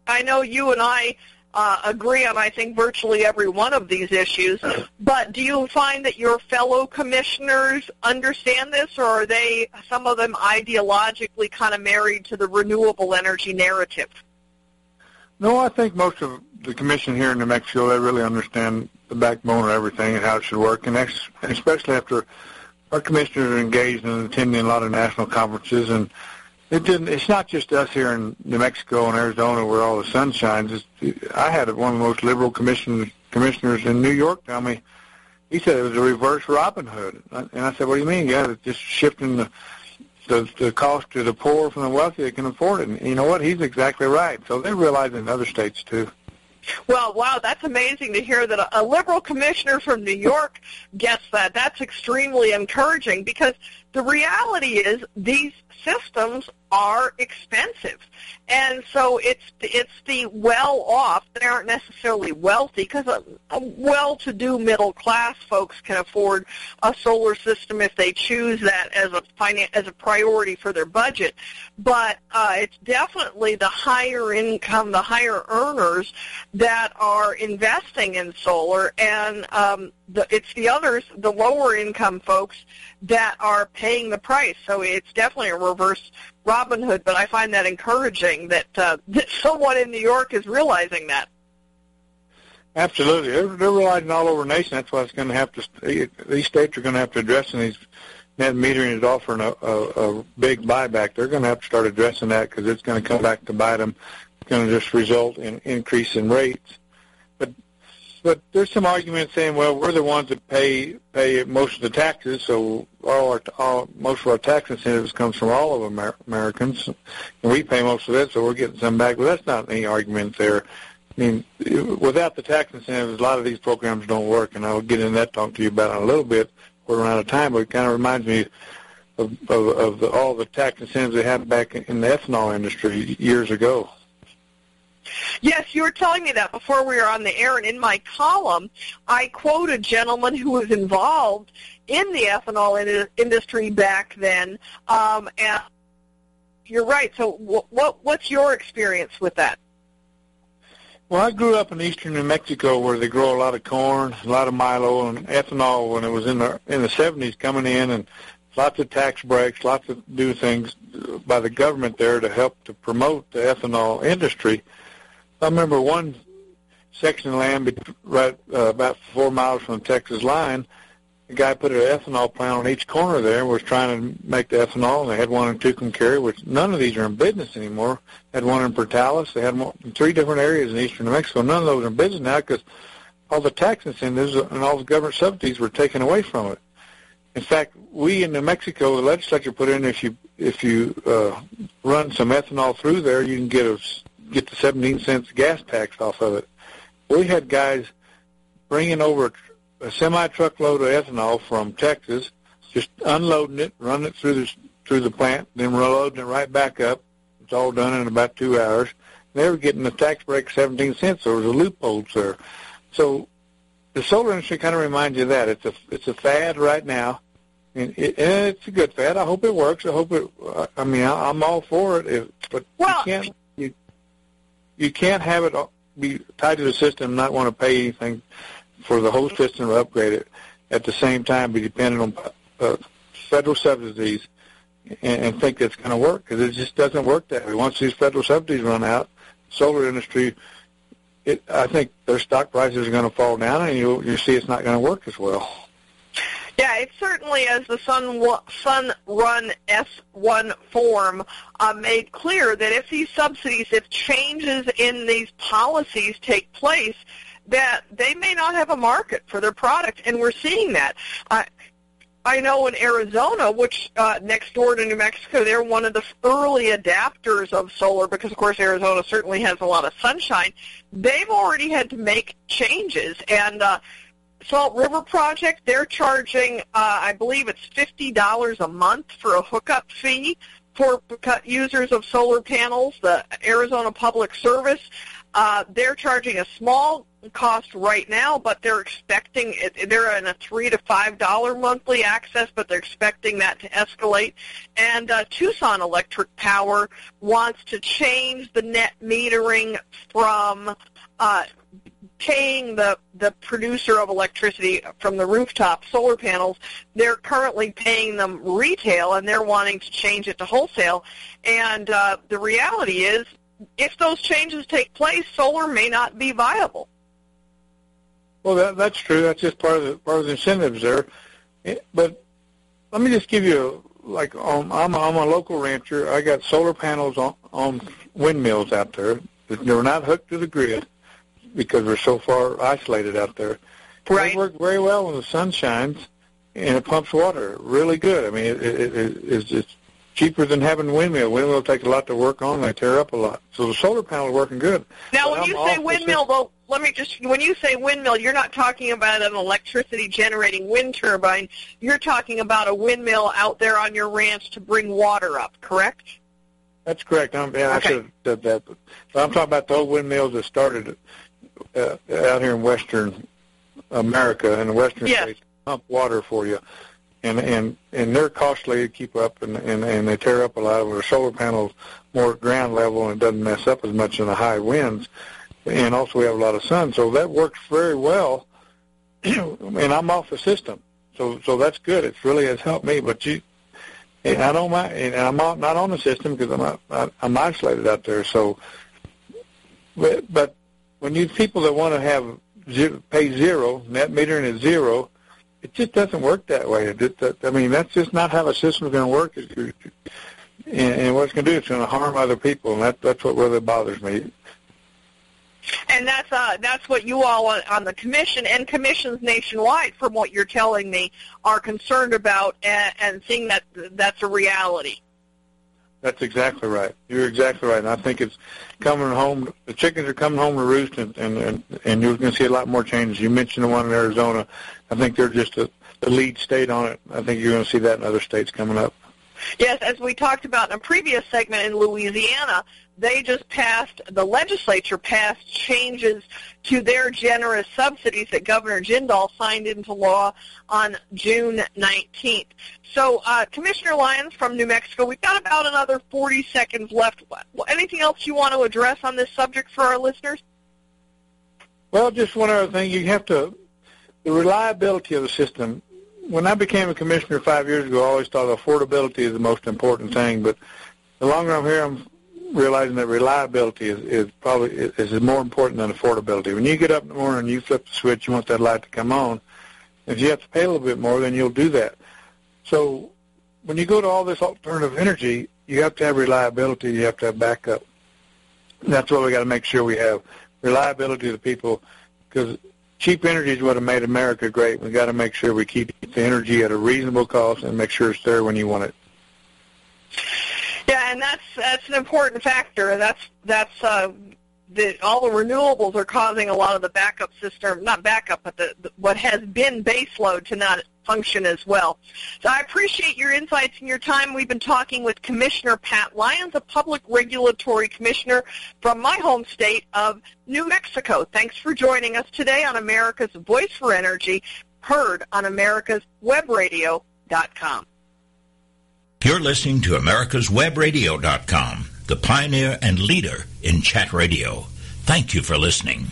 Speaker 2: I know you and I uh, agree on, I think, virtually every one of these issues. But do you find that your fellow commissioners understand this, or are they some of them ideologically kind of married to the renewable energy narrative?
Speaker 10: No, I think most of the commission here in New Mexico they really understand the backbone of everything and how it should work, and that's, especially after our commissioners are engaged in attending a lot of national conferences, and it didn't. It's not just us here in New Mexico and Arizona where all the sun shines. It's, I had one of the most liberal commission, commissioners in New York tell me. He said it was a reverse Robin Hood, and I said, "What do you mean? Yeah, it's just shifting the the, the cost to the poor from the wealthy that can afford it." And you know what? He's exactly right. So they realize in other states too.
Speaker 2: Well, wow, that's amazing to hear that a, liberal commissioner from New York gets that. That's extremely encouraging because the reality is these systems are expensive. And so it's it's the well off they aren't necessarily wealthy because a, a well-to-do middle class folks can afford a solar system if they choose that as a finan- as a priority for their budget. But uh, it's definitely the higher income, the higher earners that are investing in solar, and um, the, it's the others, the lower income folks, that are paying the price. So it's definitely a reverse Robin Hood, but I find that encouraging that, uh, that someone in New York is realizing that.
Speaker 10: Absolutely, they're, they're realizing all over the nation. That's why it's going to have to. These states are going to have to address and these net metering is offering a, a, a big buyback. They're going to have to start addressing that because it's going to come back to bite them. It's going to just result in increase in rates. But there's some argument saying, well, we're the ones that pay pay most of the taxes, so all our all, most of our tax incentives comes from all of Amer- Americans, and we pay most of it, so we're getting some back. But that's not any argument there. I mean, without the tax incentives, a lot of these programs don't work, and I'll get into that talk to you about in a little bit. We're running out of time, but it kind of reminds me of, of, of the, all the tax incentives they had back in the ethanol industry years ago.
Speaker 2: Yes, you were telling me that before we were on the air, and in my column, I quote a gentleman who was involved in the ethanol in- industry back then. Um, and you're right. So, what what's your experience with that?
Speaker 10: Well, I grew up in eastern New Mexico where they grow a lot of corn, a lot of milo, and ethanol when it was in the in the 70s coming in, and lots of tax breaks, lots of new things by the government there to help to promote the ethanol industry. I remember one section of land right uh, about four miles from the Texas line. The guy put an ethanol plant on each corner there and was trying to make the ethanol. And they had one in Tucumcari, which none of these are in business anymore. They had one in Portales. They had one in three different areas in eastern New Mexico. None of those are in business now because all the tax incentives and all the government subsidies were taken away from it. In fact, we in New Mexico, the legislature put in if you if you uh, run some ethanol through there, you can get a get the 17 cents gas tax off of it. We had guys bringing over a semi truckload of ethanol from Texas, just unloading it, running it through the through the plant, then reloading it right back up. It's all done in about two hours. They were getting the tax break 17 cents. There was a loophole there. So the solar industry kind of reminds you of that. It's a it's a fad right now, and, it, and it's a good fad. I hope it works. I hope it. I mean, I, I'm all for it. If, but
Speaker 2: well,
Speaker 10: you can't you can't have it be tied to the system not want to pay anything for the whole system to upgrade it. At the same time, be dependent on uh, federal subsidies and, and think it's going to work because it just doesn't work that way. Once these federal subsidies run out, solar industry it, I think their stock prices are going to fall down, and you you see it's not going to work as well.
Speaker 2: Yeah, it certainly, as the Sun Sun Run S1 form uh, made clear, that if these subsidies, if changes in these policies take place, that they may not have a market for their product, and we're seeing that. Uh, I know in Arizona, which uh, next door to New Mexico, they're one of the early adapters of solar because, of course, Arizona certainly has a lot of sunshine. They've already had to make changes, and uh, Salt River Project, they're charging, uh, I believe it's $50 a month for a hookup fee for users of solar panels. The Arizona Public Service, uh, they're charging a small cost right now, but they're expecting it, they're in a three to five dollar monthly access, but they're expecting that to escalate. And uh, Tucson Electric Power wants to change the net metering from uh, paying the, the producer of electricity from the rooftop solar panels, they're currently paying them retail and they're wanting to change it to wholesale. And uh, the reality is, if those changes take place, solar may not be viable.
Speaker 10: Well, that, that's true. That's just part of the part of the incentives there. But let me just give you like um, I'm I'm a local rancher. I got solar panels on on windmills out there. They're not hooked to the grid because we're so far isolated out there.
Speaker 2: Right.
Speaker 10: They work very well when the sun shines and it pumps water really good. I mean, it, it, it, it's, just cheaper than having a windmill. Windmill takes a lot to work on. They tear up a lot. So the solar panel is working good.
Speaker 2: Now, when
Speaker 10: I'm
Speaker 2: you say windmill, though, let me just, when you say windmill, you're not talking about an electricity generating wind turbine. You're talking about a windmill out there on your ranch to bring water up, correct?
Speaker 10: That's correct. I'm, yeah, I should have said that. But I'm talking about the old windmills that started uh, out here in Western America and the Western
Speaker 2: Yes.
Speaker 10: states pump water for you, and and and they're costly to keep up, and and, and they tear up a lot. Where solar panels more at ground level and it doesn't mess up as much in the high winds, and also we have a lot of sun, so that works very well. and I'm off the system, so so that's good. It really has helped me. But you, and I don't mind, and I'm not, not on the system because I'm not, I- I'm isolated out there. So, but, but when you people that want to have pay zero, net metering is zero, it just doesn't work that way. I mean, that's just not how a system's going to work. And, and what it's going to do, it's going to harm other people, and that, that's what really bothers me.
Speaker 2: And that's uh, that's what you all on, on the commission and commissions nationwide, from what you're telling me, are concerned about and, and seeing that that's a reality.
Speaker 10: That's exactly right. You're exactly right. And I think it's coming home. The chickens are coming home to roost, and and and, you're going to see a lot more changes. You mentioned the one in Arizona. I think they're just a, the lead state on it. I think you're going to see that in other states coming up.
Speaker 2: Yes, as we talked about in a previous segment in Louisiana, they just passed, the legislature passed changes to their generous subsidies that Governor Jindal signed into law on June 19th. So, uh, Commissioner Lyons from New Mexico, we've got about another 40 seconds left. Anything else you want to address on this subject for our listeners?
Speaker 10: Well, just one other thing. You have to, the reliability of the system. When I became a commissioner five years ago, I always thought affordability is the most important thing. But the longer I'm here, I'm realizing that reliability is, is probably is, is more important than affordability. When you get up in the morning and you flip the switch, you want that light to come on. If you have to pay a little bit more, then you'll do that. So when you go to all this alternative energy, you have to have reliability. You have to have backup. That's what we got to make sure we have reliability to the people because cheap energy is what has made America great. We got to make sure we keep the energy at a reasonable cost and make sure it's there when you want it.
Speaker 2: Yeah, and that's that's an important factor. That's that's uh, the all the renewables are causing a lot of the backup system, not backup, but the, the what has been baseload to not function as well. So I appreciate your insights and your time. We've been talking with Commissioner Pat Lyons, a public regulatory commissioner from my home state of New Mexico. Thanks for joining us today on America's Voice for Energy, heard on America's Webradio.com.
Speaker 9: You're listening to America's America'sWebRadio.com, the pioneer and leader in chat radio. Thank you for listening.